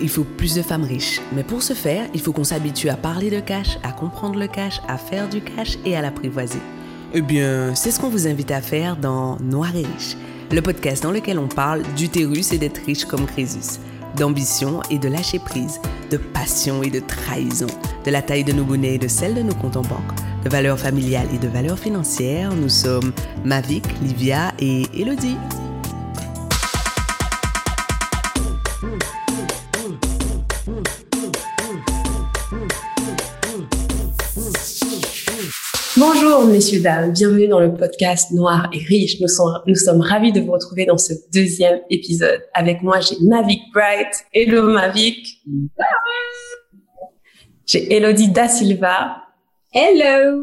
il faut plus de femmes riches. Mais pour ce faire, il faut qu'on s'habitue à parler de cash, à comprendre le cash, à faire du cash et à l'apprivoiser. Eh bien, c'est ce qu'on vous invite à faire dans Noir et Riche, le podcast dans lequel on parle d'utérus et d'être riche comme Crésus, d'ambition et de lâcher prise, de passion et de trahison, de la taille de nos bonnets et de celle de nos comptes en banque, de valeurs familiales et de valeurs financières. Nous sommes Mavic, Livia et Elodie. Bonjour messieurs, dames, bienvenue dans le podcast Noir et Riche. Nous sommes, nous sommes ravis de vous retrouver dans ce deuxième épisode. Avec moi, j'ai Mavic Bright. Hello Mavic. J'ai Elodie Da Silva. Hello.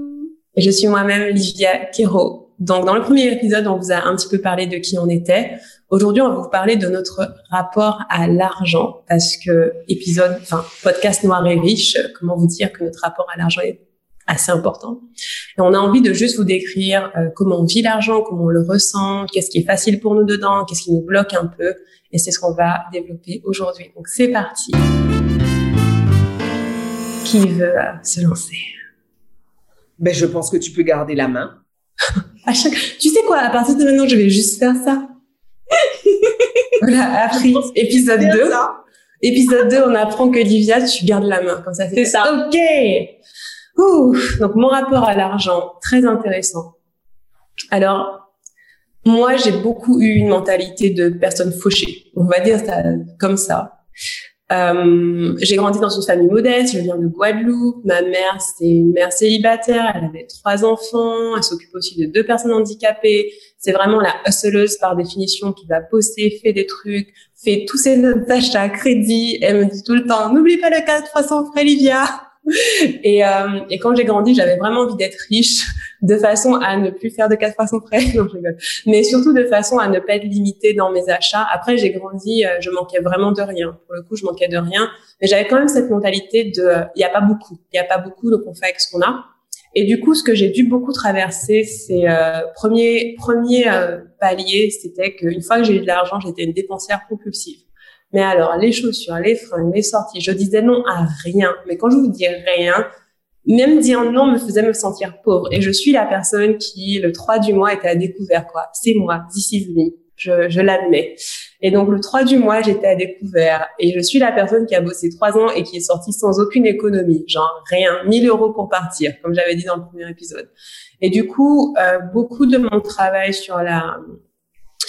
Et je suis moi-même Livia Quero. Donc dans le premier épisode, on vous a un petit peu parlé de qui on était. Aujourd'hui, on va vous parler de notre rapport à l'argent parce que épisode, enfin podcast Noir et Riche, comment vous dire que notre rapport à l'argent est assez important. Et on a envie de juste vous décrire euh, comment on vit l'argent, comment on le ressent, qu'est-ce qui est facile pour nous dedans, qu'est-ce qui nous bloque un peu. Et c'est ce qu'on va développer aujourd'hui. Donc c'est parti. Qui veut euh, se lancer? Ben je pense que tu peux garder la main. à chaque... Tu sais quoi À partir de maintenant, je vais juste faire ça. voilà, appris épisode 2. Épisode 2, on apprend que Livia, tu gardes la main. Comme ça, c'est ça. OK donc mon rapport à l'argent, très intéressant. Alors, moi, j'ai beaucoup eu une mentalité de personne fauchée. On va dire ça comme ça. Euh, j'ai grandi dans une famille modeste, je viens de Guadeloupe. Ma mère, c'est une mère célibataire, elle avait trois enfants, elle s'occupe aussi de deux personnes handicapées. C'est vraiment la hustleuse par définition qui va bosser, fait des trucs, fait tous ses achats à crédit. Elle me dit tout le temps, n'oublie pas le cas de 300 frais, Livia et, euh, et quand j'ai grandi, j'avais vraiment envie d'être riche de façon à ne plus faire de 400 près. non, je rigole. Mais surtout de façon à ne pas être limitée dans mes achats. Après, j'ai grandi, euh, je manquais vraiment de rien. Pour le coup, je manquais de rien. Mais j'avais quand même cette mentalité de, il n'y a pas beaucoup. Il n'y a pas beaucoup, donc on fait avec ce qu'on a. Et du coup, ce que j'ai dû beaucoup traverser, c'est euh, premier premier euh, palier, c'était qu'une fois que j'ai eu de l'argent, j'étais une dépensière compulsive. Mais alors, les chaussures, les fringues, les sorties, je disais non à rien. Mais quand je vous dis rien, même dire non me faisait me sentir pauvre. Et je suis la personne qui, le 3 du mois, était à découvert, quoi. C'est moi, this is me. Je, je l'admets. Et donc, le 3 du mois, j'étais à découvert. Et je suis la personne qui a bossé trois ans et qui est sortie sans aucune économie. Genre, rien. 1000 euros pour partir, comme j'avais dit dans le premier épisode. Et du coup, euh, beaucoup de mon travail sur la,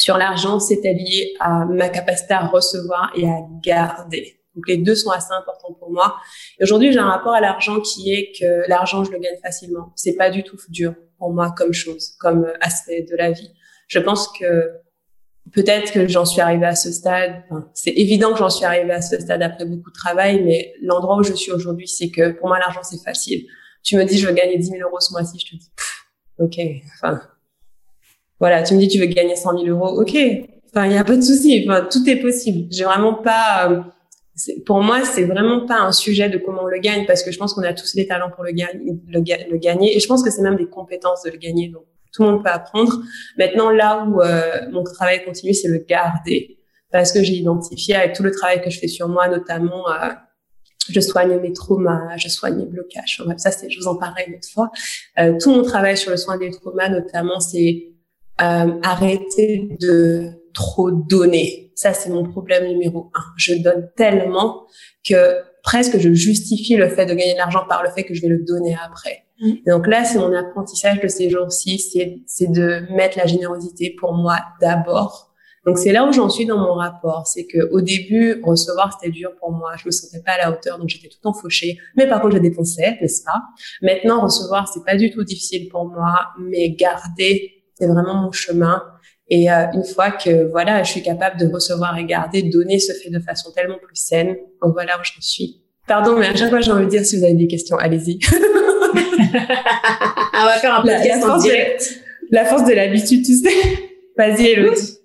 sur l'argent, c'était lié à ma capacité à recevoir et à garder. Donc les deux sont assez importants pour moi. aujourd'hui, j'ai un rapport à l'argent qui est que l'argent, je le gagne facilement. C'est pas du tout dur pour moi comme chose, comme aspect de la vie. Je pense que peut-être que j'en suis arrivée à ce stade. C'est évident que j'en suis arrivée à ce stade après beaucoup de travail, mais l'endroit où je suis aujourd'hui, c'est que pour moi, l'argent, c'est facile. Tu me dis, je veux gagner 10 000 euros ce mois-ci, je te dis, ok, enfin, voilà, tu me dis tu veux gagner 100 000 euros, ok. Enfin, il n'y a pas de souci. Enfin, tout est possible. J'ai vraiment pas. Euh, pour moi, c'est vraiment pas un sujet de comment on le gagne parce que je pense qu'on a tous les talents pour le, gagner, le, gagner et je pense que c'est même des compétences de le gagner. Donc tout le monde peut apprendre. Maintenant, là où euh, mon travail continue, c'est le garder parce que j'ai identifié avec tout le travail que je fais sur moi, notamment. Euh, je soigne mes traumas, je soigne mes blocages. ça, c'est, je vous en parlerai une autre fois. Euh, tout mon travail sur le soin des traumas, notamment, c'est euh, arrêter de trop donner. Ça, c'est mon problème numéro un. Je donne tellement que presque je justifie le fait de gagner de l'argent par le fait que je vais le donner après. Mm. donc là, c'est mon apprentissage de ces jours-ci, c'est, c'est de mettre la générosité pour moi d'abord. Donc c'est là où j'en suis dans mon rapport, c'est que au début recevoir c'était dur pour moi, je me sentais pas à la hauteur, donc j'étais tout le temps fauchée. Mais par contre je dépensais, n'est-ce pas? Maintenant recevoir c'est pas du tout difficile pour moi, mais garder c'est vraiment mon chemin. Et euh, une fois que voilà, je suis capable de recevoir et garder, donner se fait de façon tellement plus saine. Donc voilà où je suis. Pardon, mais à chaque fois j'ai envie de dire si vous avez des questions, allez-y. On va faire un podcast la, en direct. la force de l'habitude, tu sais. Vas-y, Elodie.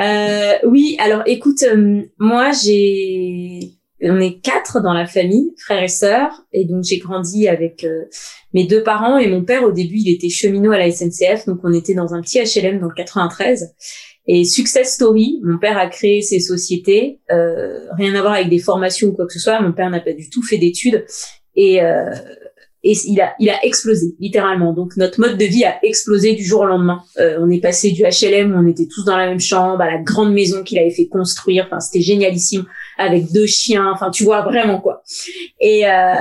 Euh, oui, alors écoute, euh, moi j'ai on est quatre dans la famille, frères et sœurs, et donc j'ai grandi avec euh, mes deux parents et mon père au début il était cheminot à la SNCF, donc on était dans un petit HLM dans le 93. Et success story, mon père a créé ses sociétés, euh, rien à voir avec des formations ou quoi que ce soit. Mon père n'a pas du tout fait d'études et euh, et il a il a explosé littéralement. Donc notre mode de vie a explosé du jour au lendemain. Euh, on est passé du HLM on était tous dans la même chambre à la grande maison qu'il avait fait construire. Enfin c'était génialissime avec deux chiens. Enfin tu vois vraiment quoi. Et euh,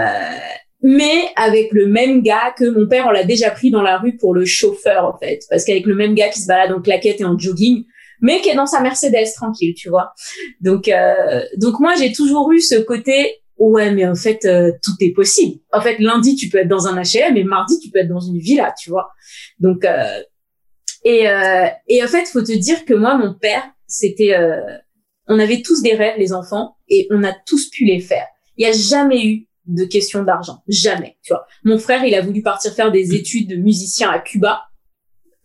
mais avec le même gars que mon père, on l'a déjà pris dans la rue pour le chauffeur, en fait. Parce qu'avec le même gars qui se balade en claquette et en jogging, mais qui est dans sa Mercedes tranquille, tu vois. Donc, euh, donc moi, j'ai toujours eu ce côté, ouais, mais en fait, euh, tout est possible. En fait, lundi, tu peux être dans un H&M et mardi, tu peux être dans une villa, tu vois. Donc, euh, et, euh, et en fait, faut te dire que moi, mon père, c'était, euh, on avait tous des rêves, les enfants, et on a tous pu les faire. Il n'y a jamais eu de question d'argent. Jamais, tu vois. Mon frère, il a voulu partir faire des études de musicien à Cuba.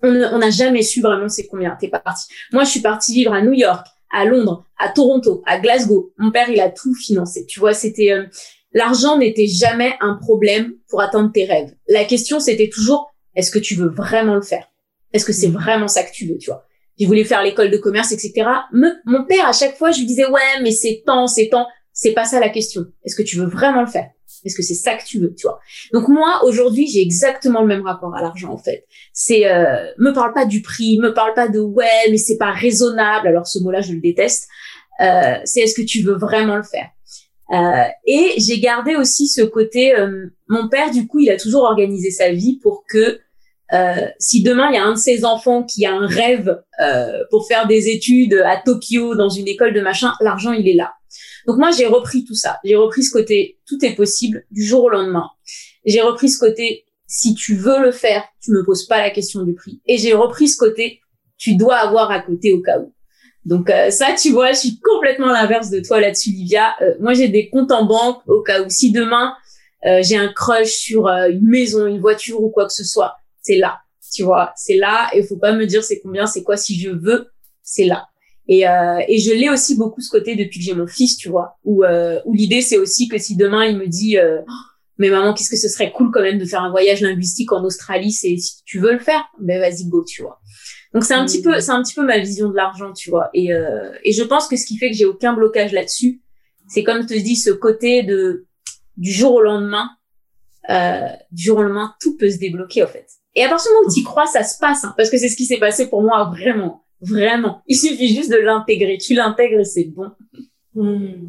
On n'a jamais su vraiment c'est combien t'es parti. Moi, je suis partie vivre à New York, à Londres, à Toronto, à Glasgow. Mon père, il a tout financé. Tu vois, c'était euh, l'argent n'était jamais un problème pour atteindre tes rêves. La question, c'était toujours est-ce que tu veux vraiment le faire? Est-ce que c'est vraiment ça que tu veux, tu vois? J'ai voulu faire l'école de commerce, etc. mon père, à chaque fois, je lui disais ouais, mais c'est temps, c'est temps c'est pas ça la question. Est-ce que tu veux vraiment le faire? Est-ce que c'est ça que tu veux, tu vois? Donc moi aujourd'hui, j'ai exactement le même rapport à l'argent en fait. C'est euh, me parle pas du prix, me parle pas de ouais, mais c'est pas raisonnable. Alors ce mot-là, je le déteste. Euh, c'est est-ce que tu veux vraiment le faire? Euh, Et j'ai gardé aussi ce côté. Euh, mon père, du coup, il a toujours organisé sa vie pour que euh, si demain il y a un de ses enfants qui a un rêve euh, pour faire des études à Tokyo dans une école de machin, l'argent il est là. Donc moi, j'ai repris tout ça. J'ai repris ce côté, tout est possible du jour au lendemain. J'ai repris ce côté, si tu veux le faire, tu me poses pas la question du prix. Et j'ai repris ce côté, tu dois avoir à côté au cas où. Donc euh, ça, tu vois, je suis complètement l'inverse de toi là-dessus, Livia. Euh, moi, j'ai des comptes en banque au cas où si demain euh, j'ai un crush sur une maison, une voiture ou quoi que ce soit, c'est là. Tu vois, c'est là. Et faut pas me dire c'est combien, c'est quoi. Si je veux, c'est là. Et, euh, et je l'ai aussi beaucoup ce côté depuis que j'ai mon fils, tu vois, où, euh, où l'idée c'est aussi que si demain il me dit, euh, mais maman, qu'est-ce que ce serait cool quand même de faire un voyage linguistique en Australie, c'est si tu veux le faire, ben vas-y go, tu vois. Donc c'est un petit peu, c'est un petit peu ma vision de l'argent, tu vois. Et, euh, et je pense que ce qui fait que j'ai aucun blocage là-dessus, c'est comme je te dis ce côté de du jour au lendemain, euh, du jour au lendemain, tout peut se débloquer en fait. Et à partir du moment où tu crois, ça se passe, hein, parce que c'est ce qui s'est passé pour moi vraiment. Vraiment. Il suffit juste de l'intégrer. Tu l'intègres et c'est bon.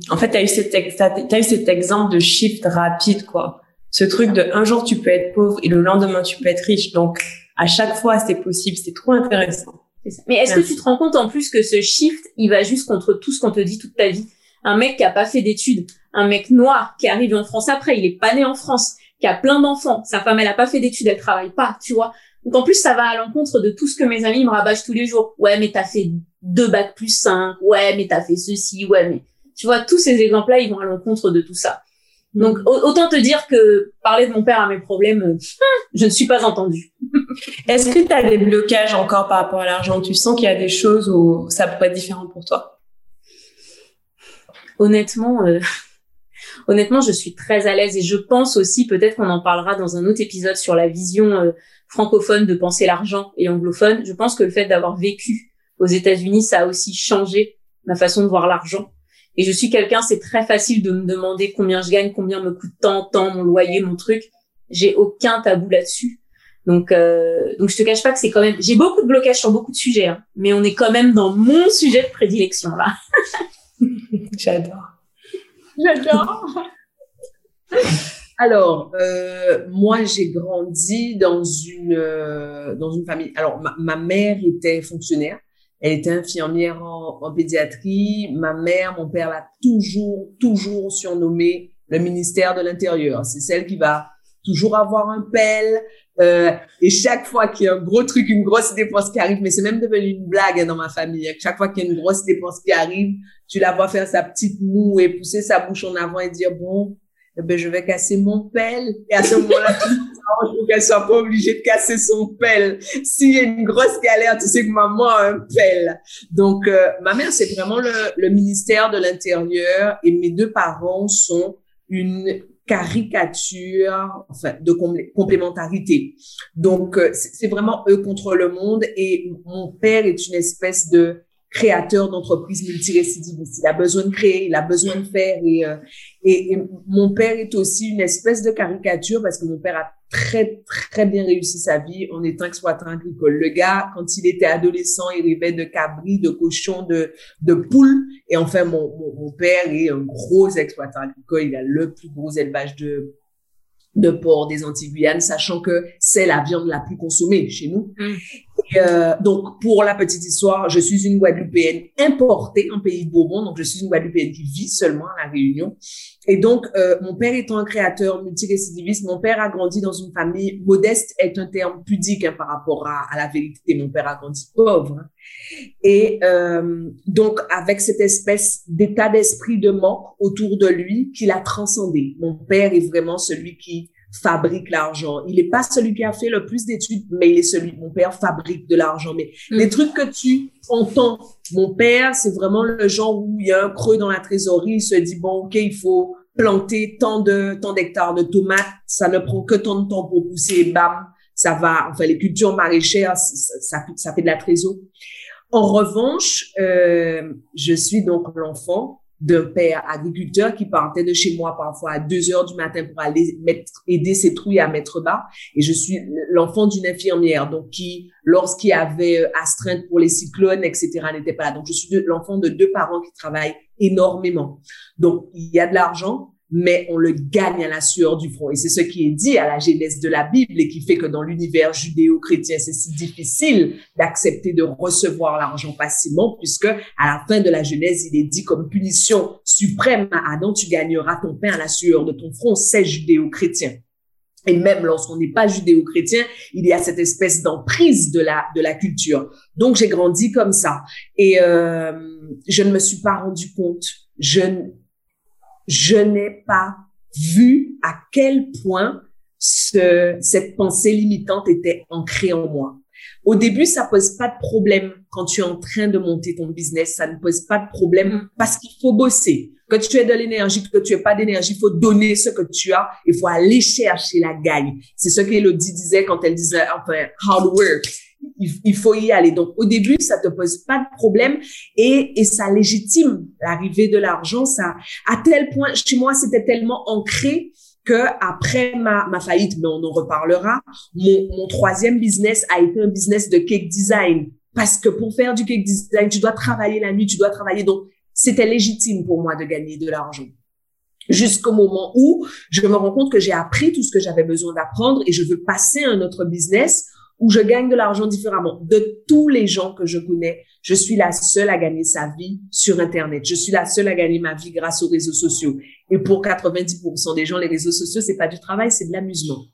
En fait, tu as, eu cet, as eu cet exemple de shift rapide, quoi. Ce truc de un jour tu peux être pauvre et le lendemain tu peux être riche. Donc, à chaque fois, c'est possible. C'est trop intéressant. Mais est-ce que tu te rends compte en plus que ce shift, il va juste contre tout ce qu'on te dit toute ta vie? Un mec qui a pas fait d'études, un mec noir qui arrive en France après, il est pas né en France, qui a plein d'enfants, sa femme elle a pas fait d'études, elle travaille pas, tu vois. Donc en plus, ça va à l'encontre de tout ce que mes amis me rabâchent tous les jours. Ouais, mais t'as fait deux bacs plus cinq. Ouais, mais t'as fait ceci. Ouais, mais tu vois, tous ces exemples-là, ils vont à l'encontre de tout ça. Donc autant te dire que parler de mon père à mes problèmes, je ne suis pas entendue. Est-ce que tu as des blocages encore par rapport à l'argent? Tu sens qu'il y a des choses où ça pourrait être différent pour toi? Honnêtement, euh, honnêtement, je suis très à l'aise et je pense aussi, peut-être qu'on en parlera dans un autre épisode sur la vision euh, francophone de penser l'argent et anglophone. Je pense que le fait d'avoir vécu aux États-Unis, ça a aussi changé ma façon de voir l'argent. Et je suis quelqu'un, c'est très facile de me demander combien je gagne, combien me coûte tant, tant, mon loyer, mon truc. J'ai aucun tabou là-dessus. Donc, euh, donc je te cache pas que c'est quand même. J'ai beaucoup de blocages sur beaucoup de sujets, hein, mais on est quand même dans mon sujet de prédilection là. J'adore. J'adore. Alors, euh, moi, j'ai grandi dans une euh, dans une famille. Alors, ma, mère était fonctionnaire. Elle était infirmière en, en pédiatrie. Ma mère, mon père l'a toujours toujours surnommé le ministère de l'Intérieur. C'est celle qui va toujours avoir un pelle. Euh, et chaque fois qu'il y a un gros truc, une grosse dépense qui arrive, mais c'est même devenu une blague hein, dans ma famille. Chaque fois qu'il y a une grosse dépense qui arrive, tu la vois faire sa petite moue et pousser sa bouche en avant et dire bon, eh ben, je vais casser mon pelle. Et à ce moment-là, tu pour qu'elle soit pas obligée de casser son pelle. S'il y a une grosse galère, tu sais que maman a un pelle. Donc, euh, ma mère, c'est vraiment le ministère de l'Intérieur et mes deux parents sont une caricature enfin, de complémentarité. Donc, euh, c'est vraiment eux contre le monde et mon père est une espèce de créateur d'entreprises multirécidivistes. Il a besoin de créer, il a besoin de faire. Et, euh, et, mon père est aussi une espèce de caricature parce que mon père a très, très bien réussi sa vie en étant exploitant agricole. Le gars, quand il était adolescent, il rêvait de cabris, de cochons, de, de poules. Et enfin, mon, mon, mon père est un gros exploitant agricole. Il a le plus gros élevage de de porc des Antilles-Guyane, sachant que c'est la viande la plus consommée chez nous. Mm. Euh, donc, pour la petite histoire, je suis une Guadeloupéenne importée en pays de Bourbon, donc je suis une Guadeloupéenne qui vit seulement à La Réunion. Et donc, euh, mon père étant un créateur multirécidiviste, mon père a grandi dans une famille modeste, est un terme pudique hein, par rapport à, la vérité. Mon père a grandi pauvre. Hein. Et euh, donc, avec cette espèce d'état d'esprit de manque autour de lui qu'il a transcendé. Mon père est vraiment celui qui fabrique l'argent. Il n'est pas celui qui a fait le plus d'études, mais il est celui, mon père fabrique de l'argent. Mais mm. les trucs que tu entends, mon père, c'est vraiment le genre où il y a un creux dans la trésorerie, il se dit, bon, OK, il faut planter tant de, tant d'hectares de tomates, ça ne prend que tant de temps pour pousser, bam, ça va, enfin, les cultures maraîchères, ça, ça, fait de la trésorerie. En revanche, euh, je suis donc l'enfant d'un père agriculteur qui partait de chez moi parfois à deux heures du matin pour aller mettre, aider ses trouilles à mettre bas. Et je suis l'enfant d'une infirmière, donc qui, lorsqu'il y avait euh, astreinte pour les cyclones, etc., n'était pas là. Donc, je suis l'enfant de deux parents qui travaillent énormément. Donc, il y a de l'argent, mais on le gagne à la sueur du front. Et c'est ce qui est dit à la genèse de la Bible et qui fait que dans l'univers judéo-chrétien, c'est si difficile d'accepter de recevoir l'argent facilement, puisque à la fin de la Genèse, il est dit comme punition suprême à Adam, tu gagneras ton pain à la sueur de ton front. C'est judéo-chrétien. Et même lorsqu'on n'est pas judéo-chrétien, il y a cette espèce d'emprise de la de la culture. Donc j'ai grandi comme ça et euh, je ne me suis pas rendu compte. Je je n'ai pas vu à quel point ce, cette pensée limitante était ancrée en moi. Au début, ça pose pas de problème quand tu es en train de monter ton business. Ça ne pose pas de problème mm. parce qu'il faut bosser. Que tu aies de l'énergie, que tu aies pas d'énergie, il faut donner ce que tu as. Il faut aller chercher la gagne. C'est ce qu'Elodie disait quand elle disait, enfin, hard work il, faut y aller. Donc, au début, ça te pose pas de problème et, et ça légitime l'arrivée de l'argent. Ça, à tel point, chez moi, c'était tellement ancré que après ma, ma faillite, mais on en reparlera, mon, mon troisième business a été un business de cake design. Parce que pour faire du cake design, tu dois travailler la nuit, tu dois travailler. Donc, c'était légitime pour moi de gagner de l'argent jusqu'au moment où je me rends compte que j'ai appris tout ce que j'avais besoin d'apprendre et je veux passer à un autre business où je gagne de l'argent différemment. De tous les gens que je connais, je suis la seule à gagner sa vie sur Internet. Je suis la seule à gagner ma vie grâce aux réseaux sociaux. Et pour 90% des gens, les réseaux sociaux, c'est pas du travail, c'est de l'amusement.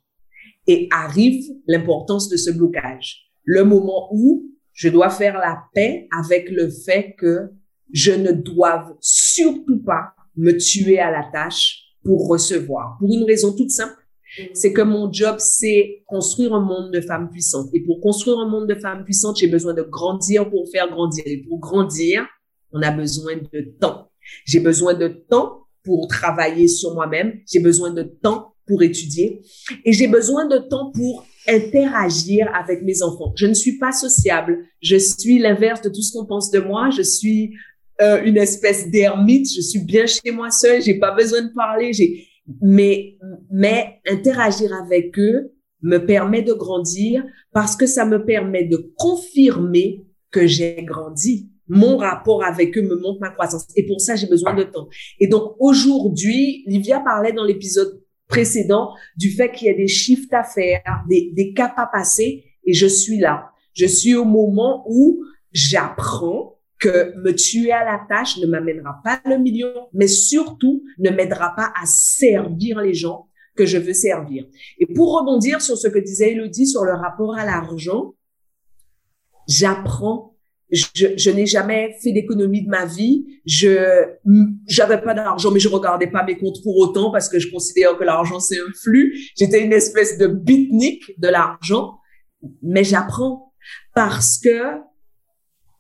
Et arrive l'importance de ce blocage. Le moment où je dois faire la paix avec le fait que je ne dois surtout pas me tuer à la tâche pour recevoir. Pour une raison toute simple c'est que mon job, c'est construire un monde de femmes puissantes. Et pour construire un monde de femmes puissantes, j'ai besoin de grandir pour faire grandir. Et pour grandir, on a besoin de temps. J'ai besoin de temps pour travailler sur moi-même. J'ai besoin de temps pour étudier. Et j'ai besoin de temps pour interagir avec mes enfants. Je ne suis pas sociable. Je suis l'inverse de tout ce qu'on pense de moi. Je suis euh, une espèce d'ermite. Je suis bien chez moi seule. J'ai pas besoin de parler. Mais, mais interagir avec eux me permet de grandir parce que ça me permet de confirmer que j'ai grandi. Mon rapport avec eux me montre ma croissance. Et pour ça, j'ai besoin de temps. Et donc, aujourd'hui, Livia parlait dans l'épisode précédent du fait qu'il y a des chiffres à faire, des, des caps à passer, et je suis là. Je suis au moment où j'apprends que me tuer à la tâche ne m'amènera pas le million, mais surtout ne m'aidera pas à servir les gens que je veux servir. Et pour rebondir sur ce que disait Elodie sur le rapport à l'argent, j'apprends. Je, je n'ai jamais fait d'économie de ma vie. Je j'avais pas d'argent, mais je regardais pas mes comptes pour autant parce que je considère que l'argent c'est un flux. J'étais une espèce de bitnik de l'argent, mais j'apprends parce que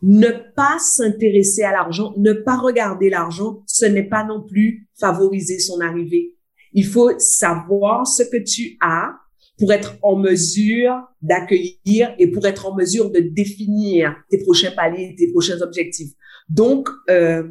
ne pas s'intéresser à l'argent, ne pas regarder l'argent, ce n'est pas non plus favoriser son arrivée. Il faut savoir ce que tu as pour être en mesure d'accueillir et pour être en mesure de définir tes prochains paliers, tes prochains objectifs. Donc, euh,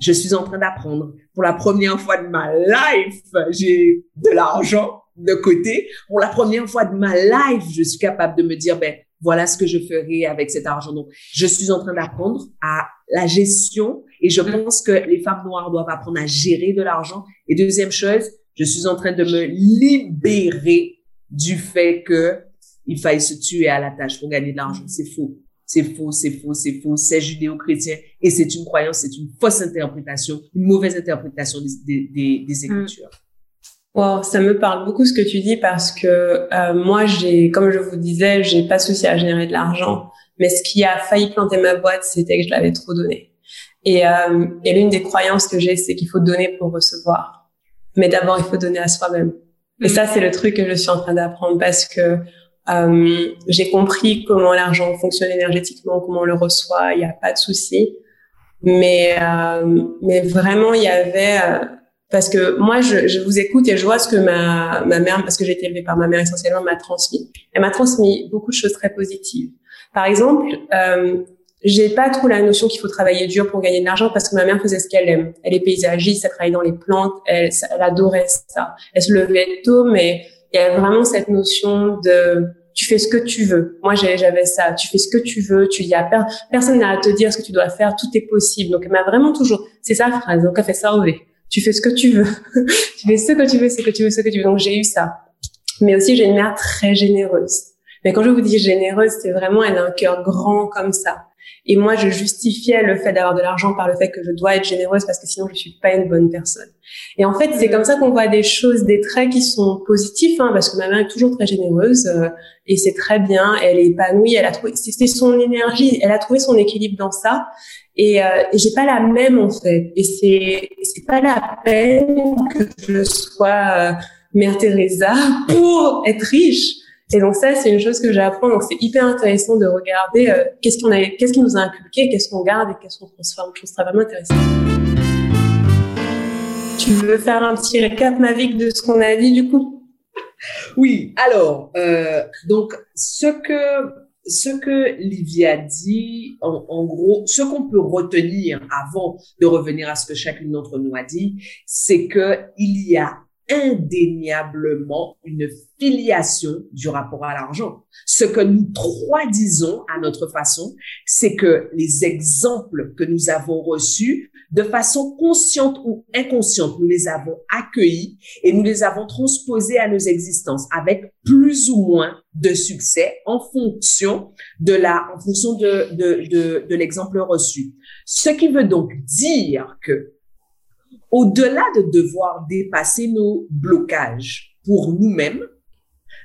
je suis en train d'apprendre. Pour la première fois de ma life, j'ai de l'argent de côté. Pour la première fois de ma life, je suis capable de me dire, ben, voilà ce que je ferai avec cet argent. Donc, je suis en train d'apprendre à la gestion et je mm. pense que les femmes noires doivent apprendre à gérer de l'argent. Et deuxième chose, je suis en train de me libérer du fait que il faille se tuer à la tâche pour gagner de l'argent. C'est faux. C'est faux, c'est faux, c'est faux, c'est judéo-chrétien et c'est une croyance, c'est une fausse interprétation, une mauvaise interprétation des, des, des, mm. Écritures. Wow, ça me parle beaucoup ce que tu dis parce que euh, moi, j'ai, comme je vous disais, j'ai pas souci à générer de l'argent, mais ce qui a failli planter ma boîte, c'était que je l'avais trop donné. Et, euh, et l'une des croyances que j'ai, c'est qu'il faut donner pour recevoir, mais d'abord il faut donner à soi-même. Et ça, c'est le truc que je suis en train d'apprendre parce que euh, j'ai compris comment l'argent fonctionne énergétiquement, comment on le reçoit, il n'y a pas de souci. Mais, euh, mais vraiment, il y avait... Parce que moi, je, je, vous écoute et je vois ce que ma, ma mère, parce que j'ai été élevée par ma mère essentiellement, m'a transmis. Elle m'a transmis beaucoup de choses très positives. Par exemple, euh, j'ai pas trop la notion qu'il faut travailler dur pour gagner de l'argent parce que ma mère faisait ce qu'elle aime. Elle est paysagiste, elle travaille dans les plantes, elle, elle adorait ça. Elle se levait tôt, mais il y a vraiment cette notion de tu fais ce que tu veux. Moi, j'avais ça. Tu fais ce que tu veux. Tu y a personne n'a à te dire ce que tu dois faire. Tout est possible. Donc, elle m'a vraiment toujours. C'est sa phrase. Donc, elle fait ça au Tu fais ce que tu veux. tu fais ce que tu veux, ce que tu veux, ce que tu veux. Donc, j'ai eu ça. Mais aussi, j'ai une mère très généreuse. Mais quand je vous dis généreuse, c'est vraiment, elle a un cœur grand comme ça. Et moi, je justifiais le fait d'avoir de l'argent par le fait que je dois être généreuse parce que sinon, je suis pas une bonne personne. Et en fait, c'est comme ça qu'on voit des choses, des traits qui sont positifs, hein, parce que ma mère est toujours très généreuse euh, et c'est très bien. Elle est épanouie, elle a trouvé, c'était son énergie, elle a trouvé son équilibre dans ça. Et, euh, et j'ai pas la même en fait. Et c'est c'est pas la peine que je sois euh, Mère Teresa pour être riche. Et donc ça, c'est une chose que j'apprends. Donc c'est hyper intéressant de regarder euh, qu'est-ce qu'on a, qu'est-ce qui nous a inculqué, qu'est-ce qu'on garde et qu'est-ce qu'on transforme. Je trouve ça vraiment intéressant. Tu veux faire un petit récap, Mavic, de ce qu'on a dit du coup? Oui. Alors, euh, donc ce que ce que Livia a dit, en, en gros, ce qu'on peut retenir avant de revenir à ce que chacune d'entre nous a dit, c'est que il y a indéniablement une filiation du rapport à l'argent. Ce que nous trois disons à notre façon, c'est que les exemples que nous avons reçus, de façon consciente ou inconsciente, nous les avons accueillis et nous les avons transposés à nos existences avec plus ou moins de succès en fonction de la, en fonction de, de, de, de l'exemple reçu. Ce qui veut donc dire que au-delà de devoir dépasser nos blocages pour nous-mêmes,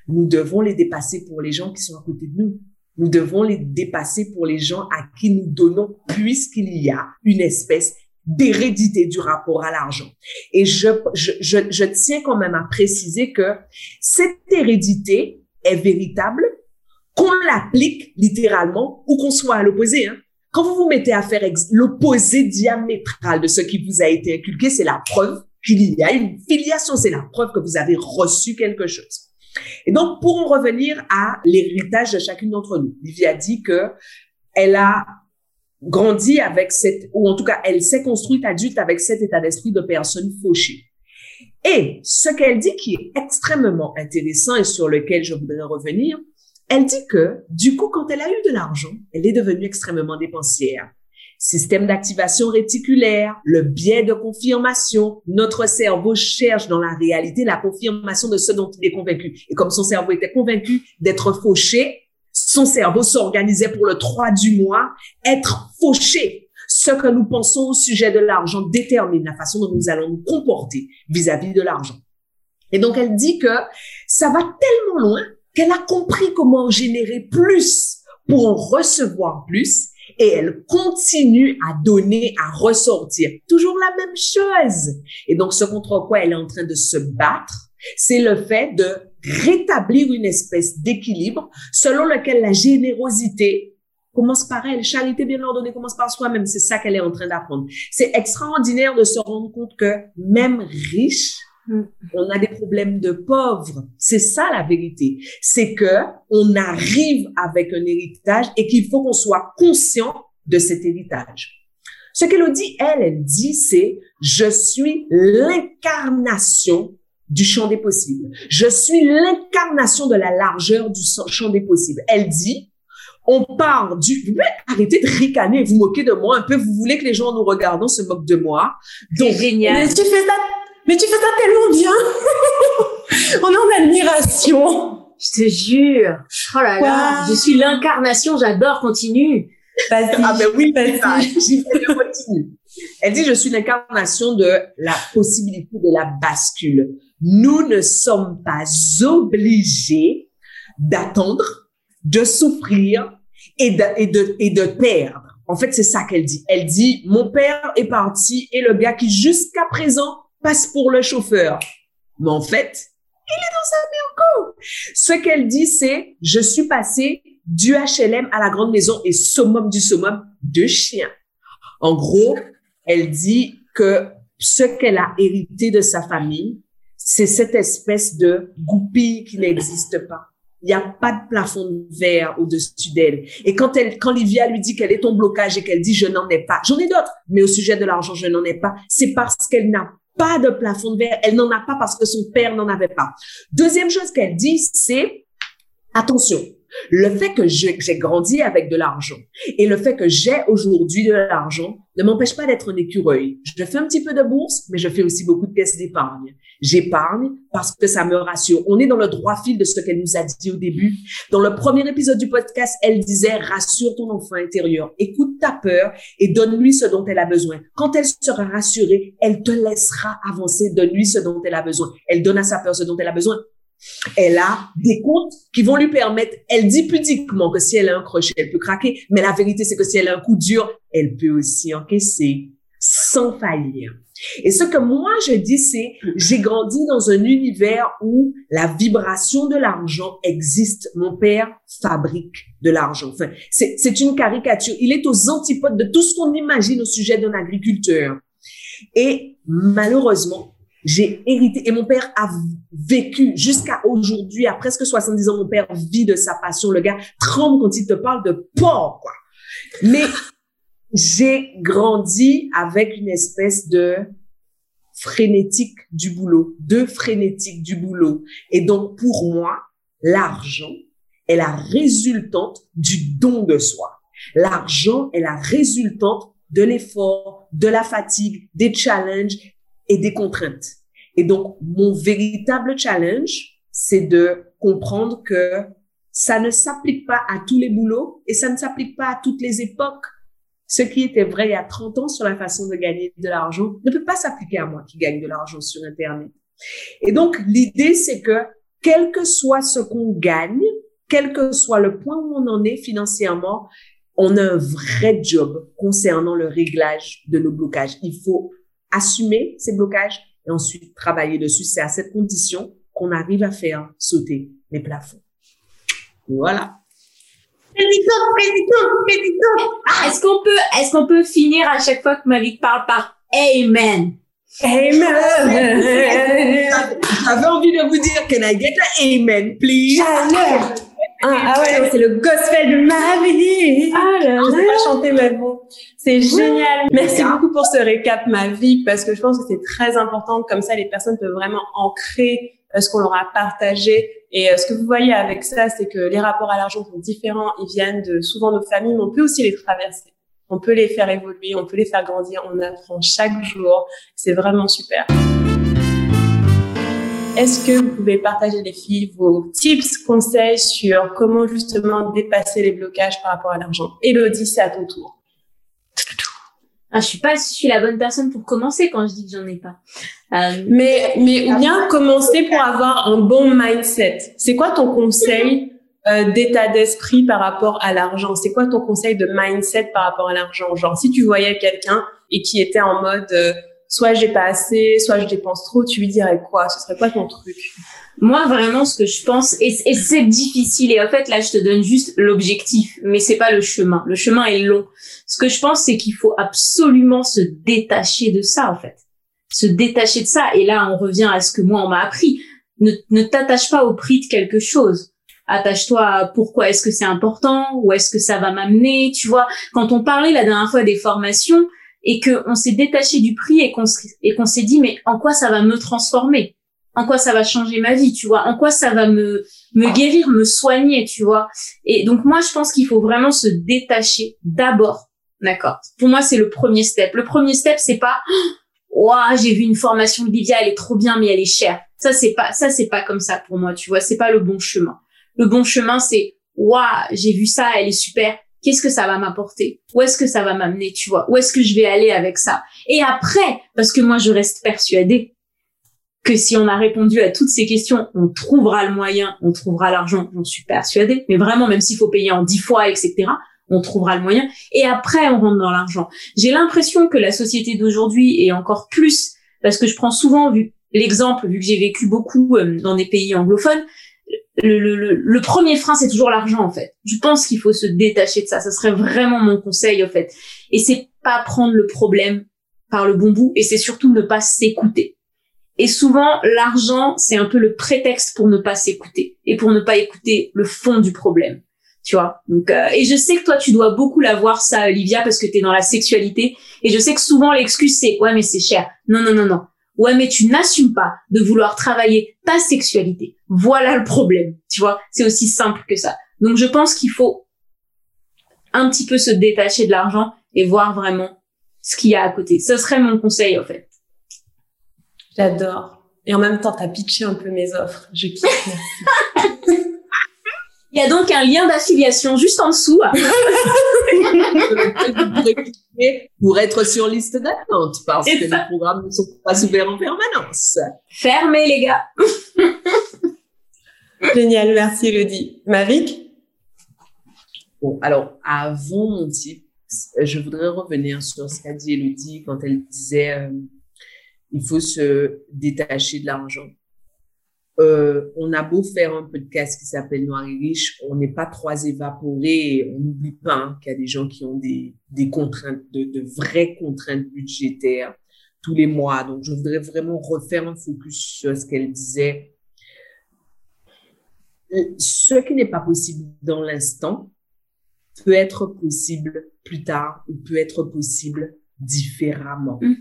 nous devons les dépasser pour les gens qui sont à côté de nous. Nous devons les dépasser pour les gens à qui nous donnons, puisqu'il y a une espèce d'hérédité du rapport à l'argent. Et je, je, je, tiens quand même à préciser que cette hérédité est véritable, qu'on l'applique littéralement ou qu'on soit à l'opposé. Hein. Quand vous vous mettez à faire l'opposé diamétral de ce qui vous a été inculqué, c'est la preuve qu'il y a une filiation, c'est la preuve que vous avez reçu quelque chose. Et donc, pour en revenir à l'héritage de chacune d'entre nous, Livie a dit que elle a grandi avec cette, ou en tout cas, elle s'est construite adulte avec cet état d'esprit de personne fauchée. Et ce qu'elle dit qui est extrêmement intéressant et sur lequel je voudrais revenir, elle dit que, du coup, quand elle a eu de l'argent, elle est devenue extrêmement dépensière. Système d'activation réticulaire, le biais de confirmation. Notre cerveau cherche dans la réalité la confirmation de ce dont il est convaincu. Et comme son cerveau était convaincu d'être fauché, son cerveau s'organisait pour le 3 du mois, être fauché. Ce que nous pensons au sujet de l'argent détermine la façon dont nous allons nous comporter vis-à-vis -vis de l'argent. Et donc, elle dit que ça va tellement loin qu'elle a compris comment générer plus pour en recevoir plus et elle continue à donner, à ressortir. Toujours la même chose. Et donc, ce contre quoi elle est en train de se battre, c'est le fait de rétablir une espèce d'équilibre selon lequel la générosité commence par elle. Charité bien ordonnée commence par soi-même. C'est ça qu'elle est en train d'apprendre. C'est extraordinaire de se rendre compte que même riche, Mm. On a des problèmes de pauvres. C'est ça la vérité. C'est que on arrive avec un héritage et qu'il faut qu'on soit conscient de cet héritage. Ce qu'Elodie, elle, elle dit, c'est je suis l'incarnation du champ des possibles. Je suis l'incarnation de la largeur du champ des possibles. Elle dit, on part du... Vous arrêtez de ricaner, vous moquez de moi un peu. Vous voulez que les gens nous regardent, se moquent de moi. C'est génial. Mais tu fais ça, mais tu fais ça tellement bien. on est en admiration. Je te jure. Oh là là. Je suis l'incarnation. J'adore. Continue. Ah ben oui, j'y continue. Elle dit, je suis l'incarnation de la possibilité de la bascule. Nous ne sommes pas obligés d'attendre, de souffrir et de, et de, et de perdre. En fait, c'est ça qu'elle dit. Elle dit, mon père est parti et le gars qui jusqu'à présent passe pour le chauffeur. Mais en fait, il est dans sa merde. Ce qu'elle dit, c'est, je suis passé du HLM à la grande maison et summum du summum, de chiens. En gros, elle dit que ce qu'elle a hérité de sa famille, c'est cette espèce de goupille qui n'existe pas. Il n'y a pas de plafond de verre au-dessus d'elle. Et quand elle, quand Livia lui dit qu'elle est ton blocage et qu'elle dit je n'en ai pas, j'en ai d'autres, mais au sujet de l'argent, je n'en ai pas, c'est parce qu'elle n'a pas de plafond de verre. Elle n'en a pas parce que son père n'en avait pas. Deuxième chose qu'elle dit, c'est attention. Le fait que j'ai grandi avec de l'argent et le fait que j'ai aujourd'hui de l'argent ne m'empêche pas d'être un écureuil. Je fais un petit peu de bourse, mais je fais aussi beaucoup de caisses d'épargne. J'épargne parce que ça me rassure. On est dans le droit fil de ce qu'elle nous a dit au début. Dans le premier épisode du podcast, elle disait, rassure ton enfant intérieur, écoute ta peur et donne-lui ce dont elle a besoin. Quand elle sera rassurée, elle te laissera avancer, donne-lui ce dont elle a besoin. Elle donne à sa peur ce dont elle a besoin elle a des comptes qui vont lui permettre, elle dit pudiquement que si elle a un crochet, elle peut craquer, mais la vérité, c'est que si elle a un coup dur, elle peut aussi encaisser sans faillir. Et ce que moi je dis, c'est, j'ai grandi dans un univers où la vibration de l'argent existe. Mon père fabrique de l'argent. Enfin, c'est une caricature. Il est aux antipodes de tout ce qu'on imagine au sujet d'un agriculteur. Et malheureusement, j'ai hérité et mon père a vécu jusqu'à aujourd'hui, à presque 70 ans, mon père vit de sa passion. Le gars tremble quand il te parle de porc, quoi. Mais j'ai grandi avec une espèce de frénétique du boulot, de frénétique du boulot. Et donc, pour moi, l'argent est la résultante du don de soi. L'argent est la résultante de l'effort, de la fatigue, des challenges et des contraintes. Et donc, mon véritable challenge, c'est de comprendre que ça ne s'applique pas à tous les boulots et ça ne s'applique pas à toutes les époques. Ce qui était vrai il y a 30 ans sur la façon de gagner de l'argent ne peut pas s'appliquer à moi qui gagne de l'argent sur Internet. Et donc, l'idée, c'est que quel que soit ce qu'on gagne, quel que soit le point où on en est financièrement, on a un vrai job concernant le réglage de nos blocages. Il faut assumer ces blocages et ensuite travailler dessus. C'est à cette condition qu'on arrive à faire sauter les plafonds. Voilà. Ah, est-ce qu'on peut, est-ce qu'on peut finir à chaque fois que Malik parle par Amen? Amen. J'avais envie de vous dire, can I get an amen, please? Ah, ah ouais, c'est le gospel de ma vie. Ah là là. Je sais pas chanter, mais bon, c'est génial. Merci beaucoup pour ce récap, ma vie, parce que je pense que c'est très important. Comme ça, les personnes peuvent vraiment ancrer euh, ce qu'on leur a partagé. Et euh, ce que vous voyez avec ça, c'est que les rapports à l'argent sont différents. Ils viennent de souvent nos familles, mais on peut aussi les traverser. On peut les faire évoluer, on peut les faire grandir. On apprend chaque jour. C'est vraiment super. Est-ce que vous pouvez partager les filles vos tips, conseils sur comment justement dépasser les blocages par rapport à l'argent? Elodie, c'est à ton tour. Ah, je suis pas, je suis la bonne personne pour commencer quand je dis que j'en ai pas. Euh, mais, mais ou bien commencer pour avoir un bon mindset. C'est quoi ton conseil euh, d'état d'esprit par rapport à l'argent? C'est quoi ton conseil de mindset par rapport à l'argent? Genre, si tu voyais quelqu'un et qui était en mode euh, soit j'ai pas assez, soit je dépense trop, tu lui dirais quoi? Ce serait quoi ton truc? Moi, vraiment, ce que je pense, et, c'est difficile, et en fait, là, je te donne juste l'objectif, mais c'est pas le chemin. Le chemin est long. Ce que je pense, c'est qu'il faut absolument se détacher de ça, en fait. se détacher de ça. Et là, on revient à ce que moi, on m'a appris. Ne, ne t'attache pas au prix de quelque chose. Attache-toi à pourquoi est-ce que c'est important, où est-ce que ça va m'amener, tu vois. Quand on parlait la dernière fois des formations et que on s'est détaché du prix et qu'on qu'on s'est dit mais en quoi ça va me transformer, en quoi ça va changer ma vie, tu vois, en quoi ça va me me guérir, me soigner, tu vois? Et donc moi je pense qu'il faut vraiment se détacher d'abord, d'accord? Pour moi c'est le premier step. Le premier step c'est pas Ouah, j'ai vu une formation de elle est trop bien, mais elle est chère. Ça, c'est pas, ça, c'est pas comme ça pour moi, tu vois, c'est pas le bon chemin. Le bon chemin, c'est, ouah, j'ai vu ça, elle est super. Qu'est-ce que ça va m'apporter? Où est-ce que ça va m'amener, tu vois? Où est-ce que je vais aller avec ça? Et après, parce que moi, je reste persuadée que si on a répondu à toutes ces questions, on trouvera le moyen, on trouvera l'argent, j'en suis persuadée. Mais vraiment, même s'il faut payer en dix fois, etc., on trouvera le moyen. Et après, on rentre dans l'argent. J'ai l'impression que la société d'aujourd'hui est encore plus, parce que je prends souvent vu l'exemple, vu que j'ai vécu beaucoup euh, dans des pays anglophones, le, le, le, premier frein, c'est toujours l'argent, en fait. Je pense qu'il faut se détacher de ça. Ça serait vraiment mon conseil, en fait. Et c'est pas prendre le problème par le bon bout, et c'est surtout ne pas s'écouter. Et souvent, l'argent, c'est un peu le prétexte pour ne pas s'écouter et pour ne pas écouter le fond du problème tu vois? Donc euh, et je sais que toi tu dois beaucoup l'avoir ça Olivia parce que tu es dans la sexualité et je sais que souvent l'excuse c'est ouais mais c'est cher. Non non non non. Ouais mais tu n'assumes pas de vouloir travailler ta sexualité. Voilà le problème, tu vois. C'est aussi simple que ça. Donc je pense qu'il faut un petit peu se détacher de l'argent et voir vraiment ce qu'il y a à côté. Ce serait mon conseil en fait. J'adore. Et en même temps, t'as pitché un peu mes offres. Je kiffe. Il y a donc un lien d'affiliation juste en dessous. pour être sur liste d'attente parce que les programmes ne sont pas ouverts en permanence. Fermez les gars. Génial, merci Elodie. Mavic Bon, alors avant mon type, je voudrais revenir sur ce qu'a dit Elodie quand elle disait euh, il faut se détacher de l'argent. Euh, on a beau faire un podcast qui s'appelle Noir et Riche, on n'est pas trois évaporés. on n'oublie pas hein, qu'il y a des gens qui ont des, des contraintes, de, de, vraies contraintes budgétaires tous les mois. Donc, je voudrais vraiment refaire un focus sur ce qu'elle disait. Ce qui n'est pas possible dans l'instant peut être possible plus tard ou peut être possible différemment. Mmh.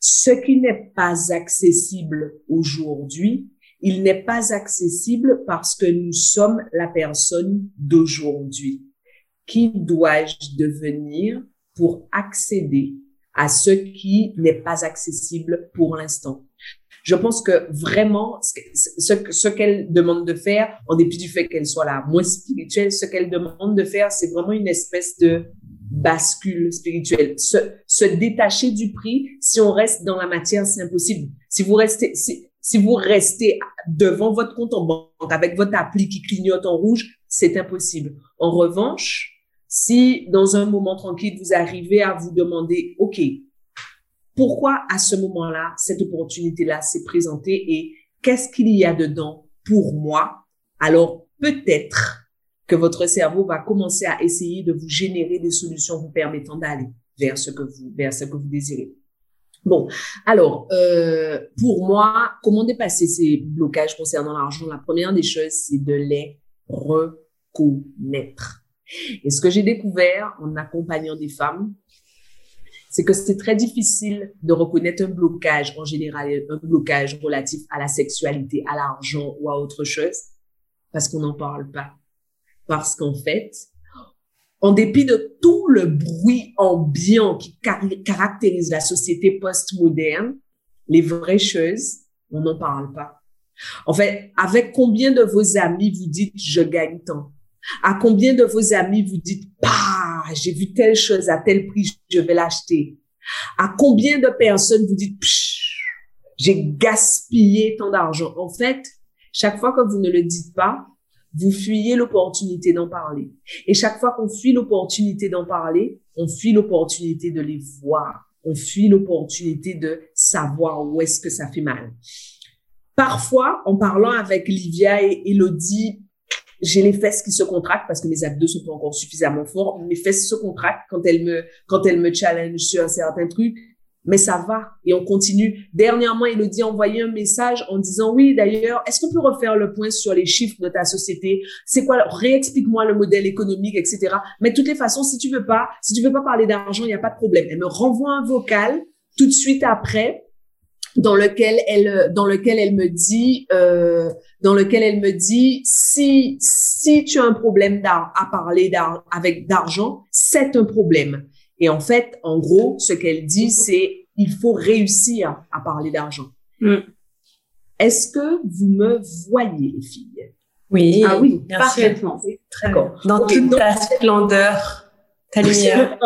Ce qui n'est pas accessible aujourd'hui il n'est pas accessible parce que nous sommes la personne d'aujourd'hui. Qui dois-je devenir pour accéder à ce qui n'est pas accessible pour l'instant? Je pense que vraiment, ce, qu'elle demande de faire, en dépit du fait qu'elle soit la moins spirituelle, ce qu'elle demande de faire, c'est vraiment une espèce de bascule spirituelle. Se, se détacher du prix, si on reste dans la matière, c'est impossible. Si vous restez, si, si vous restez devant votre compte en banque avec votre appli qui clignote en rouge, c'est impossible. En revanche, si dans un moment tranquille, vous arrivez à vous demander, OK, pourquoi à ce moment-là, cette opportunité-là s'est présentée et qu'est-ce qu'il y a dedans pour moi? Alors peut-être que votre cerveau va commencer à essayer de vous générer des solutions vous permettant d'aller vers ce que vous, vers ce que vous désirez. Bon, alors, euh, pour moi, comment dépasser ces blocages concernant l'argent? La première des choses, c'est de les reconnaître. Et ce que j'ai découvert en accompagnant des femmes, c'est que c'est très difficile de reconnaître un blocage en général, un blocage relatif à la sexualité, à l'argent ou à autre chose, parce qu'on n'en parle pas. Parce qu'en fait, en dépit de tout le bruit ambiant qui caractérise la société post-moderne, les vraies choses, on n'en parle pas. En fait, avec combien de vos amis vous dites je gagne tant? À combien de vos amis vous dites bah, j'ai vu telle chose à tel prix, je vais l'acheter? À combien de personnes vous dites j'ai gaspillé tant d'argent? En fait, chaque fois que vous ne le dites pas, vous fuyez l'opportunité d'en parler. Et chaque fois qu'on fuit l'opportunité d'en parler, on fuit l'opportunité de les voir. On fuit l'opportunité de savoir où est-ce que ça fait mal. Parfois, en parlant avec Livia et Elodie, j'ai les fesses qui se contractent parce que mes abdos sont pas encore suffisamment forts. Mes fesses se contractent quand elles me, quand elles me challenge sur un certain truc. Mais ça va et on continue. Dernièrement, il dit envoyé un message en disant oui, d'ailleurs, est-ce qu'on peut refaire le point sur les chiffres de ta société? C'est quoi? Réexplique-moi le modèle économique, etc. Mais de toutes les façons, si tu veux pas, si tu veux pas parler d'argent, il n'y a pas de problème. Elle me renvoie un vocal tout de suite après dans lequel elle dans lequel elle me dit euh, dans lequel elle me dit si si tu as un problème à parler avec d'argent c'est un problème et en fait en gros ce qu'elle dit c'est il faut réussir à parler d'argent. Mm. est-ce que vous me voyez les filles? Oui. Ah oui parfaitement. Très bon dans toute ta splendeur ta lumière.